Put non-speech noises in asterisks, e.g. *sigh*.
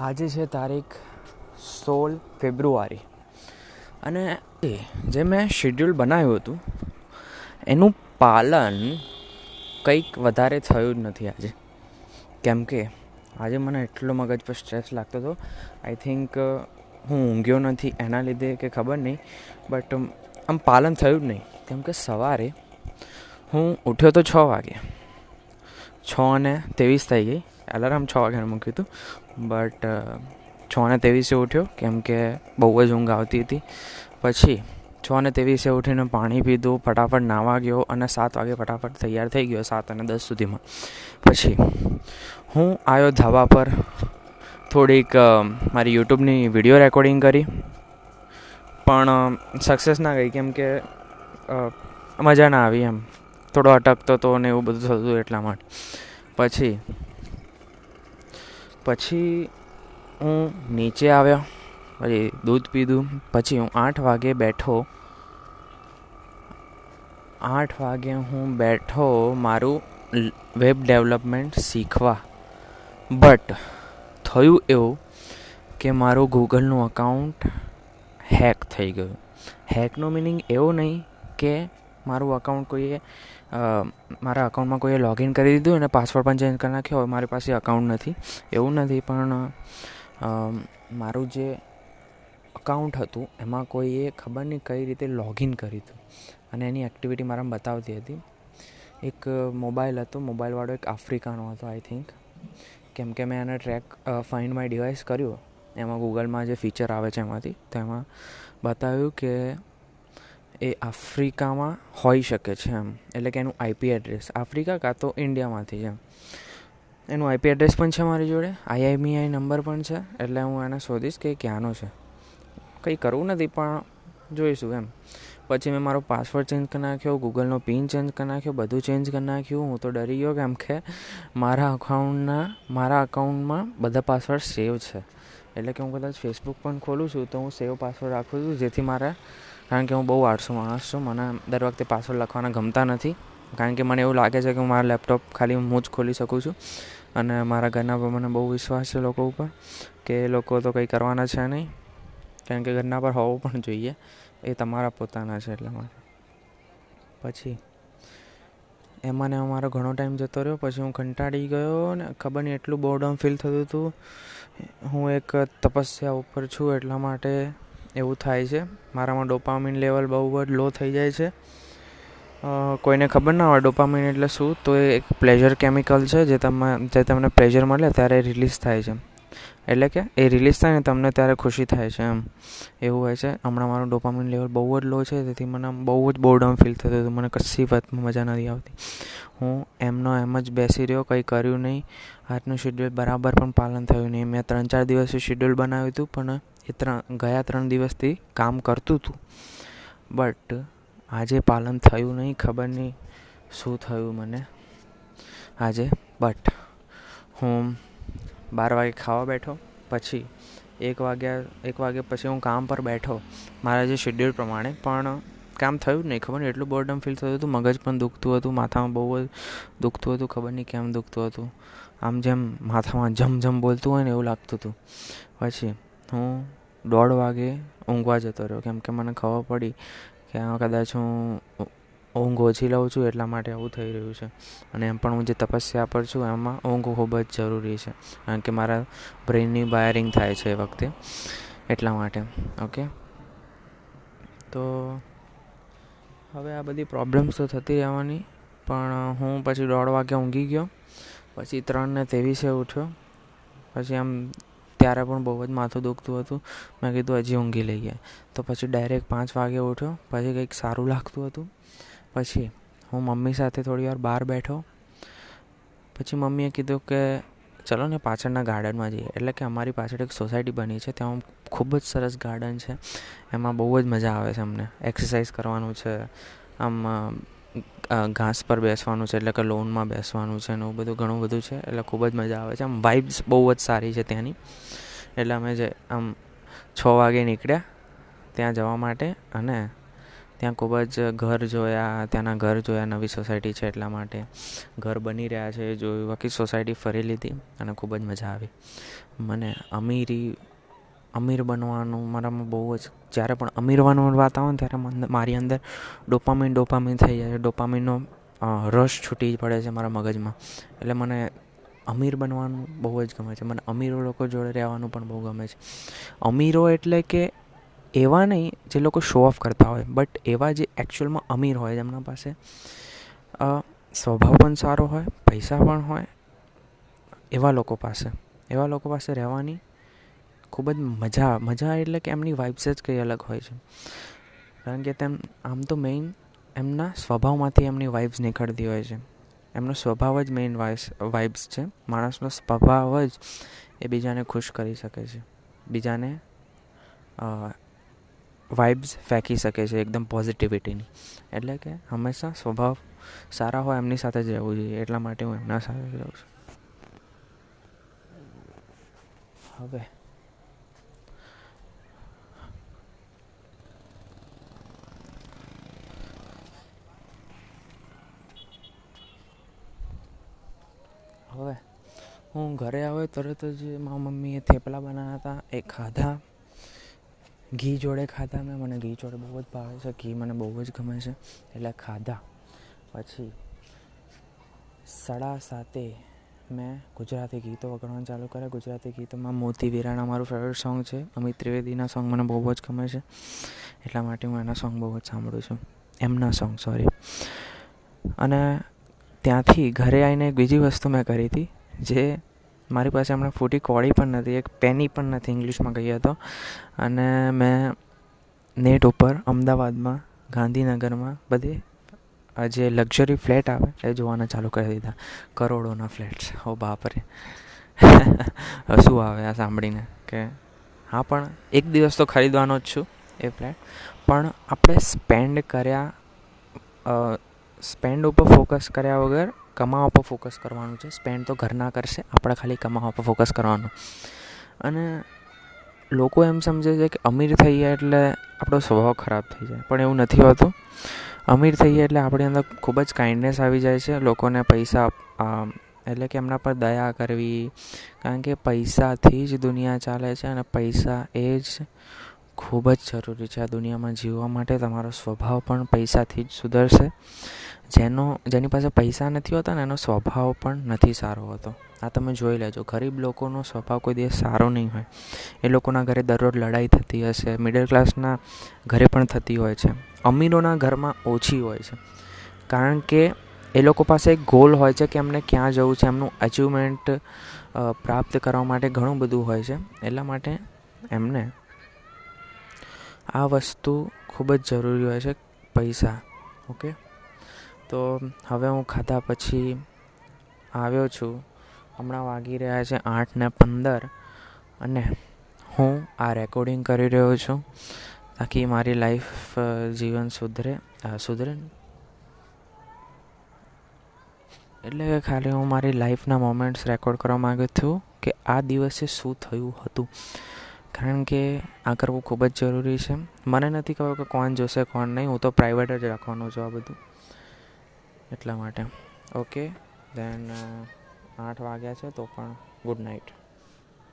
આજે છે તારીખ સોળ ફેબ્રુઆરી. અને જે મેં શેડ્યુલ બનાવ્યું હતું, એનું પાલન કંઈક વધારે થયું જ નથી આજે. કેમ કે આજે મને એટલો મગજ પર સ્ટ્રેસ લાગતો હતો. આઈ થિંક હું ઊંઘ્યો નથી એના લીધે કે ખબર નહીં બટ આમ પાલન થયું જ નહીં. કેમ કે સવારે હું ઉઠ્યો તો છ વાગે. છ અને ત્રેવીસ થઈ ગઈ. એલાર્મ છ વાગ્યાનું મૂક્યું હતું. બટ છ ને ત્રેવીસે ઉઠ્યો, કેમ કે બહુ જ ઊંઘ આવતી હતી. પછી છ ને ત્રેવીસે ઉઠીને પાણી પીધું, ફટાફટ નાવા ગયો અને સાત વાગે ફટાફટ તૈયાર થઈ ગયો સાત અને દસ સુધીમાં. પછી હું આવ્યો ધાબા પર, થોડીક મારી યુટ્યુબની વીડિયો રેકોર્ડિંગ કરી. પણ સક્સેસ ના ગઈ, કેમ કે મજા ના આવી એમ. થોડો અટકતો હતો ને એવું બધું થતું એટલા માટે. પછી પછી હું નીચે આવ્યો, પછી દૂધ પીધું, પછી હું આઠ વાગે બેઠો. આઠ વાગે હું બેઠો મારું વેબ ડેવલપમેન્ટ શીખવા. બટ થયું એવું કે મારું ગૂગલનું અકાઉન્ટ હેક થઈ ગયું. હેકનો મિનિંગ એવો નહીં કે મારું અકાઉન્ટ કોઈએ મારા અકાઉન્ટમાં કોઈએ લોગિન કરી દીધું અને પાસવર્ડ પણ ચેન્જ કરી નાખ્યો. હોય મારી પાસે અકાઉન્ટ નથી. એવું નથી, પણ મારું જે અકાઉન્ટ હતું, એમાં કોઈએ ખબર નહીં કઈ રીતે લોગિન કર્યું હતું. અને એની એક્ટિવિટી મારામાં બતાવતી હતી. એક મોબાઈલ હતો મોબાઈલવાળો એક આફ્રિકાનો હતો આઈ થિંક કેમ કે મેં એને ટ્રેક ફાઇન્ડ માય ડિવાઇસ કર્યું. એમાં ગૂગલમાં જે ફીચર આવે છે એમાંથી, તો એમાં બતાવ્યું કે એ આફ્રિકામાં હોઈ શકે છે એમ. એટલે કે એનું આઈપી એડ્રેસ. આફ્રિકા કાં તો ઇન્ડિયામાંથી છે એનું આઈપી એડ્રેસ પણ છે મારી જોડે. આઈઆઈમીઆઈ નંબર પણ છે. એટલે હું એને શોધીશ કે ક્યાંનો છે. કંઈ કરવું નથી, પણ જોઈશું એમ. પછી મેં મારો પાસવર્ડ ચેન્જ કરી નાખ્યો, ગૂગલનો પિન ચેન્જ કરી નાખ્યો, બધું ચેન્જ કરી નાખ્યું. હું તો ડરી ગયો કેમ કે મારા અકાઉન્ટના, મારા અકાઉન્ટમાં બધા પાસવર્ડ સેવ છે. એટલે કે હું કદાચ ફેસબુક પણ ખોલું છું, તો હું સેવ પાસવર્ડ રાખું છું, જેથી મારા કારણ કે હું બહુ આળસુ માણસ છું, મને દર વખતે પાસવર્ડ લખવાના ગમતા નથી. કારણ કે મને એવું લાગે છે કે હું મારા લેપટોપ ખાલી હું જ ખોલી શકું છું. અને મારા ઘરના પર મને બહુ વિશ્વાસ છે લોકો ઉપર કે લોકો તો કંઈ કરવાના છે નહીં. કારણ કે ઘરના પર હોવું પણ જોઈએ. એ તમારા પોતાના છે એટલા માટે પછી એમાં ને અમારો ઘણો ટાઈમ જતો રહ્યો. પછી હું કંટાળી ગયો ને ખબર નહીં, એટલું બોર્ડમ ફીલ થતું હતું. હું એક તપસ્યા ઉપર છું એટલા માટે એવું થાય છે. મારામાં ડોપામિન લેવલ બહુ જ લો થઈ જાય છે. કોઈને ખબર ના હોય ડોપામિન એટલે શું, તો એ એક પ્લેઝર કેમિકલ છે જે તમે જે તમને પ્લેઝર મળે ત્યારે રિલીઝ થાય છે. એટલે કે એ રિલીઝ થાય ને તમને ત્યારે ખુશી થાય છે એમ. એવું હોય છે. હમણાં મારું ડોપામિન લેવલ બહુ જ લો છે, તેથી મને બહુ જ બોર્ડમ ફીલ થતું હતું. મને કશી વાતમાં મજા નથી આવતી. હું એમનો એમ જ બેસી રહ્યો, કંઈ કર્યું નહીં. આજનું શેડ્યુલ બરાબર પણ પાલન થયું નહીં. મેં ત્રણ ચાર દિવસથી શેડ્યુલ બનાવ્યું હતું, પણ એ ત્રણ, ગયા ત્રણ દિવસથી કામ કરતું હતું બટ આજે પાલન થયું નહીં, ખબર નહીં શું થયું મને. આજે બટ હું બાર વાગે ખાવા બેઠો, પછી એક વાગ્યા એક વાગ્યા પછી હું કામ પર બેઠો. મારા જે શેડ્યુલ પ્રમાણે, પણ કામ થયું નહીં, ખબર નહીં. એટલું બોર્ડમ ફીલ થતું હતું, મગજ પણ દુખતું હતું, માથામાં બહુ જ દુખતું હતું, ખબર નહીં કેમ દુખતું હતું. આમ જેમ માથામાં જમ જમ બોલતું હોય ને એવું લાગતું હતું. પછી હું દોઢ વાગે ઊંઘવા જતો રહ્યો. કેમ કે મને ખબર પડી કે કદાચ હું ઊંઘ ઓછી લઉં છું એટલા માટે આવું થઈ રહ્યું છે. અને એમ પણ હું જે તપસ્યા પર છું, એમાં ઊંઘ ખૂબ જ જરૂરી છે. કારણ કે મારા બ્રેઇનની વાયરિંગ થાય છે એ વખતે એટલા માટે. ઓકે? તો હવે આ બધી પ્રોબ્લેમ્સ તો થતી રહેવાની, પણ હું પછી દોઢ વાગે ઊંઘી ગયો. પછી ત્રણને ત્રેવીસે ઉઠ્યો. પછી આમ ત્યારે પણ બહુ જ માથું દુખતું હતું. મેં કીધું હજી ઊંઘી લઈએ તો પછી ડાયરેક્ટ પાંચ વાગે ઉઠ્યો. પછી કંઈક સારું લાગતું હતું. પછી હું મમ્મી સાથે થોડી વાર બહાર બેઠો. પછી મમ્મીએ કીધું કે, ચલો ને પાછળના ગાર્ડનમાં જઈએ. એટલે કે અમારી પાછળ એક સોસાયટી બની છે. ત્યાં ખૂબ જ સરસ ગાર્ડન છે. એમાં બહુ જ મજા આવે છે અમને. એક્સરસાઇઝ કરવાનું છે. આમ ઘાસ પર બેસવાનું છે, એટલે કે લોનમાં બેસવાનું છે ને એવું બધું ઘણું બધું છે, એટલે ખૂબ જ મજા આવે છે. આમ વાઇબ્સ બહુ જ સારી છે ત્યાંની. એટલે અમે જે, આમ છ વાગે નીકળ્યા ત્યાં જવા માટે અને ત્યાં ખૂબ જ ઘર જોયા, ત્યાંના ઘર જોયા, નવી સોસાયટી છે એટલા માટે. ઘર બની રહ્યા છે, જોયું બાકી સોસાયટી ફરી લીધી અને ખૂબ જ મજા આવી. મને અમીરી અમીર બનવાનું મારામાં બહુ જ, જ્યારે પણ અમીર બનવાની વાત આવે ને ત્યારે મારી અંદર ડોપામીન ડોપામીન થઈ જાય છે. ડોપામીનનો રસ છૂટી પડે છે મારા મગજમાં. એટલે મને અમીર બનવાનું બહુ જ ગમે છે. મને અમીરો લોકો જોડે રહેવાનું પણ બહુ ગમે છે. અમીરો એટલે કે એવા નહીં જે લોકો શો ઓફ કરતા હોય બટ એવા જે એકચ્યુઅલમાં અમીર હોય, જેમના પાસે સ્વભાવ પણ સારો હોય, પૈસા પણ હોય, એવા લોકો પાસે. એવા લોકો પાસે રહેવાની ખૂબ જ મજા મજા એટલે કે એમની વાઇબ્સ જ કંઈ અલગ હોય છે. કારણ કે તેમ, આમ તો મેઇન એમના સ્વભાવમાંથી એમની વાઇબ્સ નીકળતી હોય છે. એમનો સ્વભાવ જ મેઇન વાઇબ્સ છે. માણસનો સ્વભાવ જ એ બીજાને ખુશ કરી શકે છે. બીજાને વાઇબ્સ ફેંકી શકે છે એકદમ પોઝિટિવિટીની એટલે કે હંમેશા સ્વભાવ સારા હોય એમની સાથે જ રહેવું જોઈએ. એટલા માટે હું એમના સાથે જ રહું છું. હવે હું ઘરે આવ્યો તરત જ મારા મમ્મીએ થેપલા બનાવ્યા હતા એ ખાધા. ઘી જોડે ખાધા મેં, મને ઘી જોડે બહુ જ ભાવે છે, ઘી મને બહુ જ ગમે છે, એટલે ખાધા. પછી સાડા સાતે મેં ગુજરાતી ગીતો વગાડવાનું ચાલુ કર્યા. ગુજરાતી ગીતોમાં મોતી વીરાણા મારું ફેવરેટ સોંગ છે. અમિત ત્રિવેદીના સોંગ મને બહુ જ ગમે છે. એટલા માટે હું એના સોંગ બહુ જ સાંભળું છું. એમના સોંગ સોરી અને ત્યાંથી ઘરે આવીને એક બીજી વસ્તુ મેં કરી હતી. જે મારી પાસે હમણાં ફૂટી કોળી પણ નથી, એક પેની પણ નથી ઇંગ્લિશમાં કહીએ તો. અને મેં નેટ ઉપર અમદાવાદમાં, ગાંધીનગરમાં બધે જે લક્ઝરી ફ્લેટ આવે એ જોવાના ચાલુ કરી દીધા. કરોડોના ફ્લેટ્સ. હો બાપરે. *laughs* શું આવે આ સાંભળીને? કે હા, પણ એક દિવસ તો ખરીદવાનો જ છું એ ફ્લેટ. પણ આપણે સ્પેન્ડ કર્યા સ્પેન્ડ ઉપર ફોકસ કર્યા વગર કમાવા પર ફોકસ કરવાનું છે. સ્પેન્ડ તો ઘરના કરશે, આપણે ખાલી કમાવા પર ફોકસ કરવાનું. અને લોકો એમ સમજે છે કે અમીર થઈ ગયા એટલે આપણો સ્વભાવ ખરાબ થઈ જાય. પણ એવું નથી હોતું. અમીર થઈ ગયા એટલે આપણી અંદર ખૂબ જ કાઇન્ડનેસ આવી જાય છે. લોકોને પૈસા એટલે કે એમના પર દયા કરવી. કારણ કે પૈસાથી જ દુનિયા ચાલે છે અને પૈસા એ જ ખૂબ જ જરૂરી છે આ દુનિયામાં જીવવા માટે. તમારો સ્વભાવ પણ પૈસાથી જ સુધરશે. જેનો, જેની પાસે પૈસા નથી હોતા ને એનો સ્વભાવ પણ નથી સારો હોતો. આ તમે જોઈ લેજો, ગરીબ લોકોનો સ્વભાવ કોઈ દિવસ સારો નહીં હોય. એ લોકોના ઘરે દરરોજ લડાઈ થતી હશે મિડલ ક્લાસના ઘરે પણ થતી હોય છે. અમીરોના ઘરમાં ઓછી હોય છે. કારણ કે એ લોકો પાસે એક ગોલ હોય છે કે એમને ક્યાં જવું છે, એમનું અચીવમેન્ટ પ્રાપ્ત કરવા માટે ઘણું બધું હોય છે. એટલા માટે એમને આ વસ્તુ ખૂબ જ જરૂરી હોય છે પૈસા, ઓકે? તો હવે હું ખાધા પછી આવ્યો છું. હમણાં વાગી રહ્યા છે આઠ ને પંદર અને હું આ રેકોર્ડિંગ કરી રહ્યો છું તાકી મારી લાઈફ જીવન સુધરે સુધરે. એટલે કે ખાલી હું મારી લાઈફના મોમેન્ટ્સ રેકોર્ડ કરવા માગું છું કે આ દિવસે શું થયું હતું. કારણ કે આ કરવું ખૂબ જ જરૂરી છે. મને નથી ખબર કે કોણ જોશે, કોણ નહીં. હું તો પ્રાઇવેટ જ રાખવાનો છું આ બધું. એટલા માટે. ઓકે દેન આઠ વાગ્યા છે તો પણ ગુડ નાઇટ